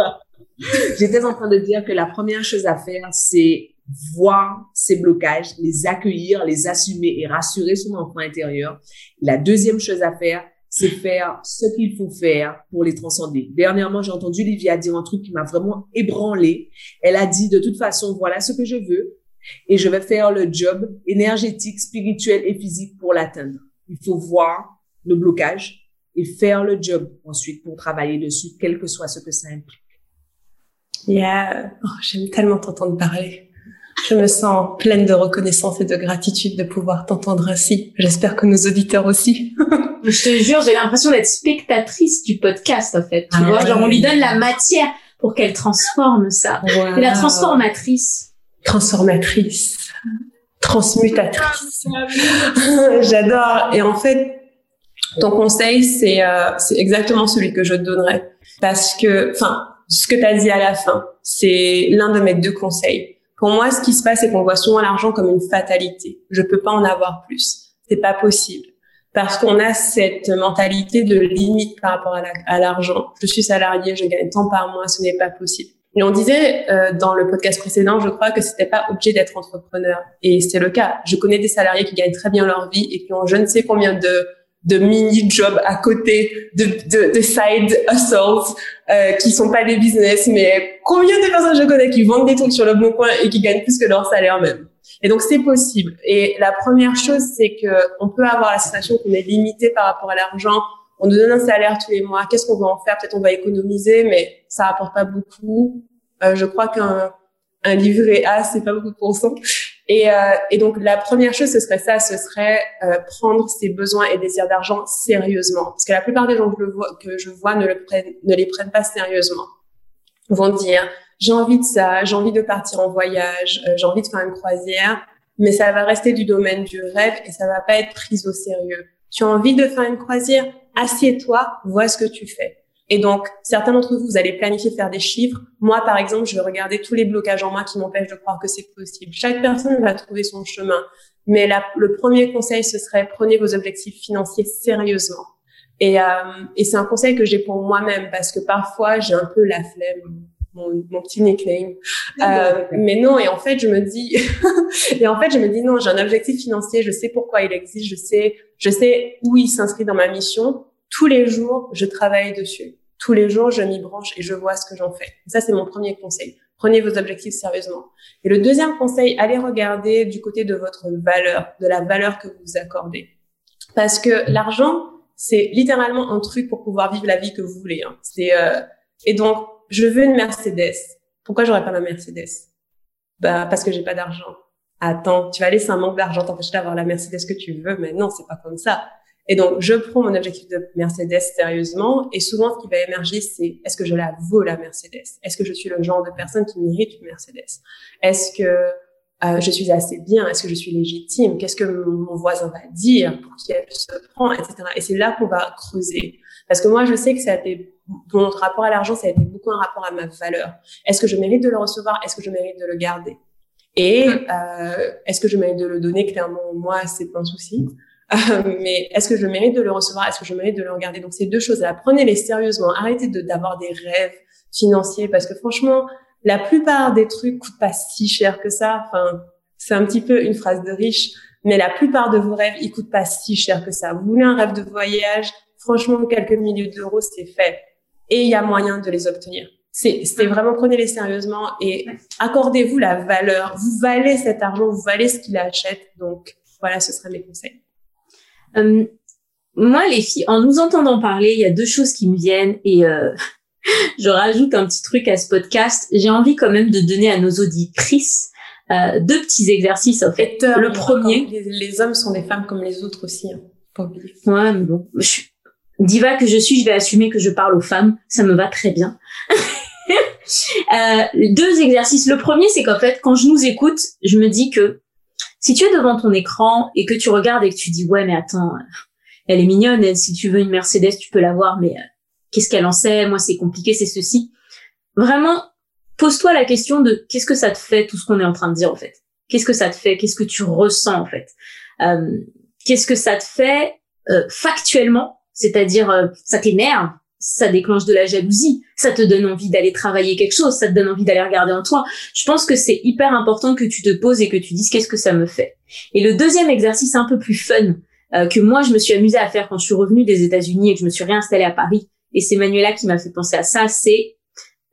J'étais en train de dire que la première chose à faire c'est voir ces blocages, les accueillir, les assumer et rassurer son enfant intérieur. La deuxième chose à faire, c'est faire ce qu'il faut faire pour les transcender. Dernièrement, j'ai entendu Livia dire un truc qui m'a vraiment ébranlé. Elle a dit, de toute façon, voilà ce que je veux et je vais faire le job énergétique, spirituel et physique pour l'atteindre. Il faut voir le blocage et faire le job ensuite pour travailler dessus, quel que soit ce que ça implique. Yeah, oh, j'aime tellement t'entendre parler. Je me sens pleine de reconnaissance et de gratitude de pouvoir t'entendre ainsi. J'espère que nos auditeurs aussi. Je te jure, j'ai l'impression d'être spectatrice du podcast, en fait. Tu ah vois, genre, on lui donne la matière pour qu'elle transforme ça. Et la transformatrice. Transformatrice. Transmutatrice. J'adore. Et en fait, ton conseil, c'est euh, exactement celui que je te donnerais. Parce que, enfin, ce que tu as dit à la fin, c'est l'un de mes deux conseils pour moi, ce qui se passe, c'est qu'on voit souvent l'argent comme une fatalité. Je peux pas en avoir plus. C'est pas possible. Parce qu'on a cette mentalité de limite par rapport à l'argent. je suis salarié, je gagne tant par mois, ce n'est pas possible. Et on disait euh, dans le podcast précédent, je crois que c'était pas obligé d'être entrepreneur. Et c'est le cas. Je connais des salariés qui gagnent très bien leur vie et qui ont je ne sais combien de de mini jobs à côté, de, de, de side hustles euh, qui sont pas des business, mais combien de personnes je connais qui vendent des trucs sur le bon coin et qui gagnent plus que leur salaire même. Et donc c'est possible. Et la première chose, c'est que on peut avoir la sensation qu'on est limité par rapport à l'argent. On nous donne un salaire tous les mois. Qu'est-ce qu'on va en faire? Peut-être on va économiser, mais ça rapporte pas beaucoup. Euh, je crois qu'un un livret A, c'est pas beaucoup de pourcents. Et, euh, et, donc la première chose, ce serait ça, ce serait euh, prendre ses besoins et désirs d'argent sérieusement, parce que la plupart des gens que je vois, ne, ne les prennent pas sérieusement. Ils vont dire j'ai envie de ça, j'ai envie de partir en voyage, euh, j'ai envie de faire une croisière, mais ça va rester du domaine du rêve et ça va pas être pris au sérieux. Tu as envie de faire une croisière, assieds-toi, vois ce que tu fais. Et donc, certains d'entre vous, vous allez planifier de faire des chiffres. Moi, par exemple, je vais regarder tous les blocages en moi qui m'empêchent de croire que c'est possible. Chaque personne va trouver son chemin. Mais le premier conseil, ce serait prenez vos objectifs financiers sérieusement. Et, euh, et c'est un conseil que j'ai pour moi-même parce que parfois, j'ai un peu la flemme. Mon, mon petit nickname. Euh, mais non, et en fait, je me dis, et en fait, je me dis non, j'ai un objectif financier, je sais pourquoi il existe, je sais, je sais où il s'inscrit dans ma mission tous les jours, je travaille dessus. Tous les jours, je m'y branche et je vois ce que j'en fais. ça, c'est mon premier conseil. Prenez vos objectifs sérieusement. Et le deuxième conseil, allez regarder du côté de votre valeur, de la valeur que vous accordez. Parce que l'argent, c'est littéralement un truc pour pouvoir vivre la vie que vous voulez. Hein. C'est euh... et donc, je veux une Mercedes. Pourquoi j'aurais pas ma Mercedes? Bah parce que j'ai pas d'argent. Attends, tu vas laisser un manque d'argent t'empêcher d'avoir la Mercedes que tu veux, mais non, c'est pas comme ça. Et donc, je prends mon objectif de Mercedes sérieusement. Et souvent, ce qui va émerger, c'est est-ce que je la vaux, la Mercedes? Est-ce que je suis le genre de personne qui mérite une Mercedes? Est-ce que euh, je suis assez bien Est-ce que je suis légitime? Qu'est-ce que mon voisin va dire pour qui elle se prend, etc. Et c'est là qu'on va creuser. Parce que moi, je sais que ça a été, mon rapport à l'argent, ça a été beaucoup un rapport à ma valeur. Est-ce que je mérite de le recevoir? Est-ce que je mérite de le garder? Et euh, est-ce que je mérite de le donner? Clairement, moi, c'est pas un souci. Euh, mais est-ce que je mérite de le recevoir? Est-ce que je mérite de le regarder? Donc, ces deux choses-là, prenez-les sérieusement. Arrêtez d'avoir des rêves financiers parce que franchement, la plupart des trucs coûtent pas si cher que ça. Enfin, c'est un petit peu une phrase de riche, mais la plupart de vos rêves, ils coûtent pas si cher que ça. Vous voulez un rêve de voyage? Franchement, quelques milliers d'euros, c'est fait. Et il y a moyen de les obtenir. C'est vraiment prenez-les sérieusement et accordez-vous la valeur. Vous valez cet argent, vous valez ce qu'il achète. Donc, voilà, ce seraient mes conseils. Euh, moi, les filles, en nous entendant parler, il y a deux choses qui me viennent et euh, je rajoute un petit truc à ce podcast. J'ai envie quand même de donner à nos auditrices euh, deux petits exercices en fait. le premier, les, hommes sont des femmes comme les autres aussi. Hein. Pas oublier. Ouais, mais bon, je, diva que je suis, je vais assumer que je parle aux femmes. Ça me va très bien. euh, deux exercices. Le premier, c'est qu'en fait, quand je nous écoute, je me dis que si tu es devant ton écran et que tu regardes et que tu dis ouais, mais attends, elle est mignonne. Elle, si tu veux une Mercedes, tu peux l'avoir, mais euh, qu'est-ce qu'elle en sait Moi, c'est compliqué, c'est ceci. Vraiment, pose-toi la question de qu'est-ce que ça te fait tout ce qu'on est en train de dire en fait. Qu'est-ce que ça te fait? Qu'est-ce que tu ressens en fait? Euh, Qu'est-ce que ça te fait euh, factuellement? C'est-à-dire, euh, ça t'énerve, ça déclenche de la jalousie, ça te donne envie d'aller travailler quelque chose, ça te donne envie d'aller regarder en toi. Je pense que c'est hyper important que tu te poses et que tu dises qu'est-ce que ça me fait. Et le deuxième exercice un peu plus fun que moi je me suis amusée à faire quand je suis revenue des États-Unis et que je me suis réinstallée à Paris, et c'est Manuela qui m'a fait penser à ça, c'est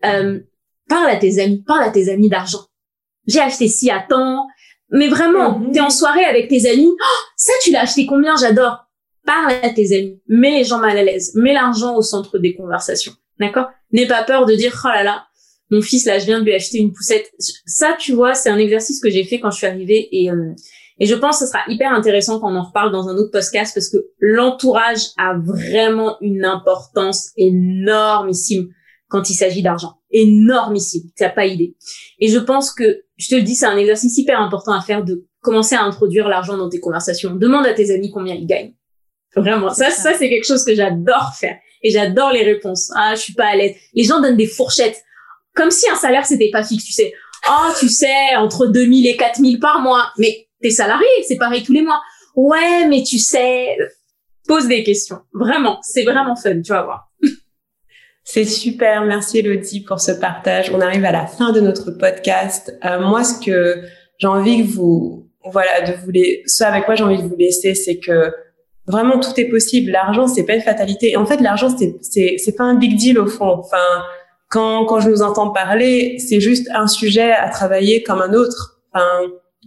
euh, parle à tes amis, parle à tes amis d'argent. J'ai acheté ci à temps, mais vraiment, tu mhm. t'es en soirée avec tes amis, oh, ça tu l'as acheté combien, j'adore. Parle à tes amis, mets les gens mal à l'aise, mets l'argent au centre des conversations, d'accord? N'aie pas peur de dire, oh là là, mon fils là, je viens de lui acheter une poussette. Ça, tu vois, c'est un exercice que j'ai fait quand je suis arrivée et euh, et je pense que ce sera hyper intéressant qu'on en reparle dans un autre podcast parce que l'entourage a vraiment une importance énormissime quand il s'agit d'argent. Énormissime. Tu n'as pas idée. Et je pense que, je te le dis, c'est un exercice hyper important à faire de commencer à introduire l'argent dans tes conversations. Demande à tes amis combien ils gagnent. Vraiment. Ça, ça, c'est quelque chose que j'adore faire. Et j'adore les réponses. Ah, je suis pas à l'aise. Les gens donnent des fourchettes. Comme si un salaire, c'était pas fixe, tu sais. Oh, tu sais, entre 2000 et 4000 par mois. Mais t'es salarié, c'est pareil tous les mois. Ouais, mais tu sais, pose des questions. Vraiment, c'est vraiment fun, tu vas voir. C'est super, merci Elodie pour ce partage. On arrive à la fin de notre podcast. Euh, moi, ce que j'ai envie que vous, voilà, de vous les, ce avec quoi j'ai envie de vous laisser, c'est que vraiment tout est possible. L'argent, c'est pas une fatalité. En fait, l'argent, c'est, c'est, c'est pas un big deal au fond. Enfin, quand, quand je nous entends parler, c'est juste un sujet à travailler comme un autre. Enfin,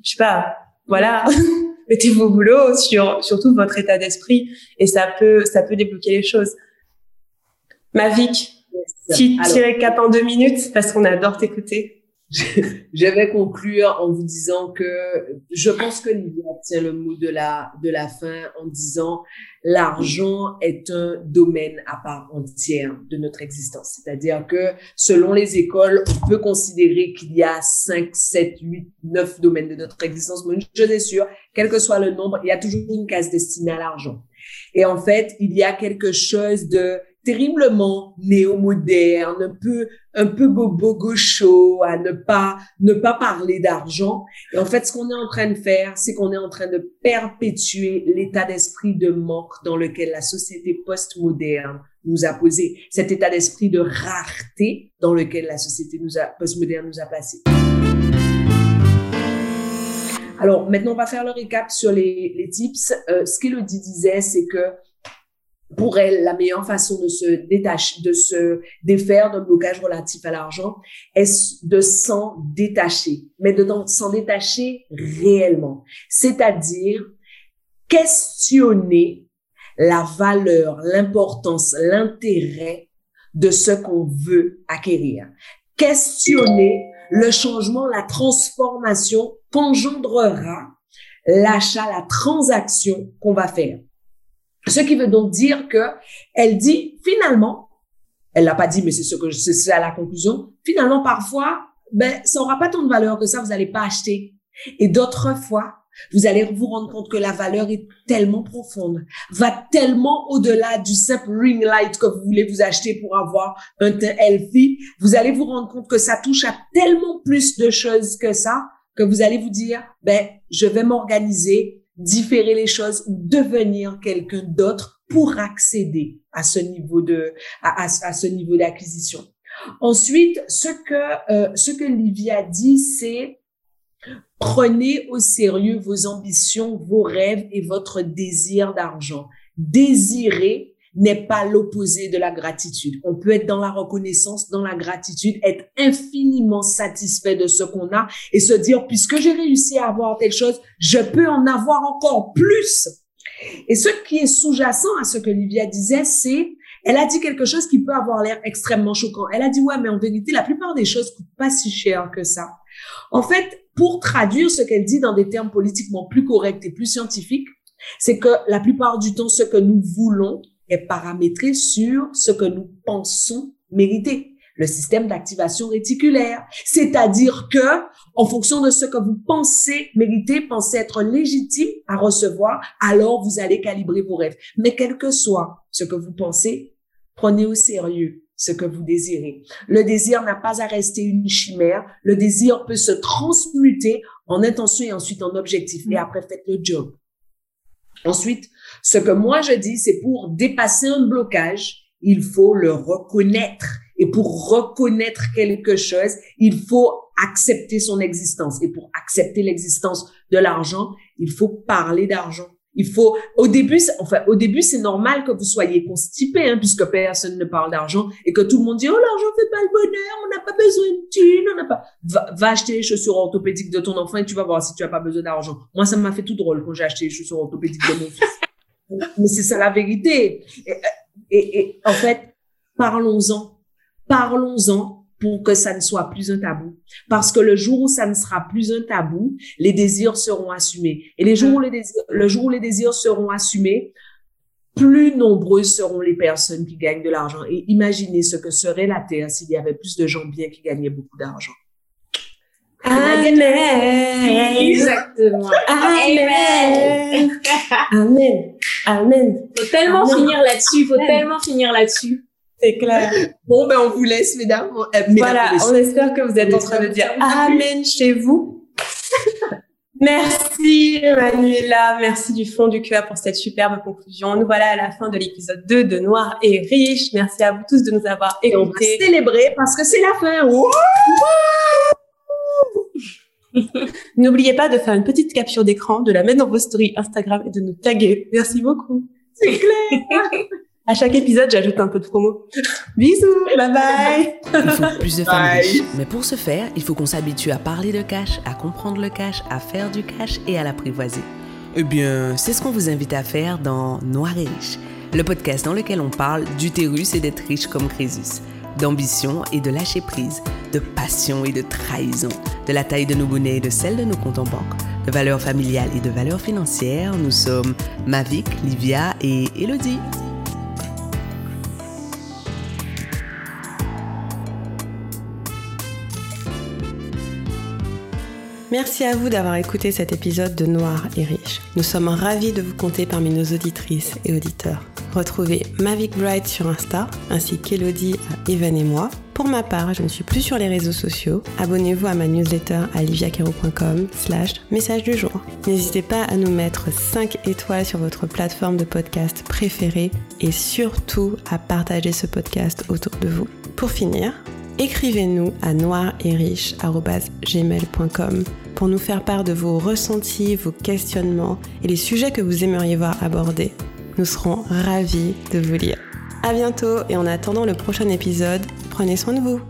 je sais pas, voilà. Mettez vos boulots sur, surtout votre état d'esprit et ça peut, ça peut débloquer les choses. Mavic, petit récap en deux minutes parce qu'on adore t'écouter. Je vais conclure en vous disant que je pense que Livia tient le mot de la, de la fin en disant l'argent est un domaine à part entière de notre existence. C'est-à-dire que selon les écoles, on peut considérer qu'il y a 5, 7, 8, 9 domaines de notre existence. Mais je suis sûre, quel que soit le nombre, il y a toujours une case destinée à l'argent. Et en fait, il y a quelque chose de terriblement néo-moderne, un peu, un peu bobo gaucho, à ne pas, ne pas parler d'argent. Et en fait, ce qu'on est en train de faire, c'est qu'on est en train de perpétuer l'état d'esprit de manque dans lequel la société post-moderne nous a posé, cet état d'esprit de rareté dans lequel la société nous a, post-moderne nous a placé. Alors, maintenant, on va faire le récap sur les, les tips. Euh, ce qu'Elodie disait, c'est que pour elle, la meilleure façon de se détacher, de se défaire d'un blocage relatif à l'argent est de s'en détacher, mais de s'en détacher réellement. C'est-à-dire questionner la valeur, l'importance, l'intérêt de ce qu'on veut acquérir. Questionner le changement, la transformation qu'engendrera l'achat, la transaction qu'on va faire. Ce qui veut donc dire que elle dit finalement, elle l'a pas dit, mais c'est ce que c'est à la conclusion. Finalement, parfois, ben ça aura pas tant de valeur que ça, vous allez pas acheter. Et d'autres fois, vous allez vous rendre compte que la valeur est tellement profonde, va tellement au-delà du simple ring light que vous voulez vous acheter pour avoir un teint healthy. Vous allez vous rendre compte que ça touche à tellement plus de choses que ça, que vous allez vous dire, ben, je vais m'organiser différer les choses ou devenir quelqu'un d'autre pour accéder à ce niveau de à, ce niveau d'acquisition. Ensuite, ce que euh, ce que Livia dit, c'est prenez au sérieux vos ambitions, vos rêves et votre désir d'argent. Désirez n'est pas l'opposé de la gratitude. On peut être dans la reconnaissance, dans la gratitude, être infiniment satisfait de ce qu'on a et se dire, puisque j'ai réussi à avoir telle chose, je peux en avoir encore plus. Et ce qui est sous-jacent à ce que Livia disait, c'est elle a dit quelque chose qui peut avoir l'air extrêmement choquant. Elle a dit, ouais, mais en vérité, la plupart des choses coûtent pas si cher que ça. En fait, pour traduire ce qu'elle dit dans des termes politiquement plus corrects et plus scientifiques, c'est que la plupart du temps, ce que nous voulons est paramétré sur ce que nous pensons mériter le système d'activation réticulaire. C'est-à-dire que, en fonction de ce que vous pensez mériter, pensez être légitime à recevoir, alors vous allez calibrer vos rêves. Mais quel que soit ce que vous pensez, prenez au sérieux ce que vous désirez. Le désir n'a pas à rester une chimère. Le désir peut se transmuter en intention et ensuite en objectif. Et après, faites le job. Ensuite, ce que moi je dis, c'est pour dépasser un blocage, il faut le reconnaître. Et pour reconnaître quelque chose, il faut accepter son existence. Et pour accepter l'existence de l'argent, il faut parler d'argent. Il faut, au début, enfin, au début, c'est normal que vous soyez constipé, hein, puisque personne ne parle d'argent et que tout le monde dit, oh, l'argent fait pas le bonheur, on n'a pas besoin de thunes, on n'a pas, va, acheter les chaussures orthopédiques de ton enfant et tu vas voir si tu as pas besoin d'argent. Moi, ça m'a fait tout drôle quand j'ai acheté les chaussures orthopédiques de mon fils. Mais c'est ça la vérité. et, en fait, parlons-en parlons-en pour que ça ne soit plus un tabou. Parce que le jour où ça ne sera plus un tabou, les désirs seront assumés. Et les jours le jour où les désirs seront assumés, plus nombreuses seront les personnes qui gagnent de l'argent. Et imaginez ce que serait la Terre s'il y avait plus de gens bien qui gagnaient beaucoup d'argent. Amen. Exactement. Amen. Amen. Amen. Faut tellement finir là-dessus. Faut tellement finir là-dessus. C'est clair. Bon, ben, on vous laisse, mesdames. Euh, voilà, on espère que vous êtes en train de dire Amen chez vous. Merci Manuela, merci du fond du cœur pour cette superbe conclusion. Nous voilà à la fin de l'épisode 2 de Noir et Riche. Merci à vous tous de nous avoir écoutés. on va célébrer parce que c'est la fin. N'oubliez pas de faire une petite capture d'écran, de la mettre dans vos stories Instagram et de nous taguer. Merci beaucoup. C'est clair. À chaque épisode, j'ajoute un peu de promo. Bisous, bye bye. Il faut plus de femmes riches. Mais pour ce faire, il faut qu'on s'habitue à parler de cash, à comprendre le cash, à faire du cash et à l'apprivoiser. Eh bien, c'est ce qu'on vous invite à faire dans Noir et Riche, le podcast dans lequel on parle d'utérus et d'être riche comme Crésus, d'ambition et de lâcher prise, de passion et de trahison, de la taille de nos bonnets et de celle de nos comptes en banque, de valeurs familiales et de valeurs financières. Nous sommes Mavic, Livia et Elodie. Merci à vous d'avoir écouté cet épisode de Noir et Riche. Nous sommes ravis de vous compter parmi nos auditrices et auditeurs. Retrouvez Mavic Bright sur Insta, ainsi qu'Elodie à Evan et moi. Pour ma part, je ne suis plus sur les réseaux sociaux. Abonnez-vous à ma newsletter à liviacaro.com slash message du jour. N'hésitez pas à nous mettre 5 étoiles sur votre plateforme de podcast préférée et surtout à partager ce podcast autour de vous. Pour finir, écrivez-nous à noireriche.gmail.com pour nous faire part de vos ressentis, vos questionnements et les sujets que vous aimeriez voir abordés. Nous serons ravis de vous lire. À bientôt et en attendant le prochain épisode, prenez soin de vous.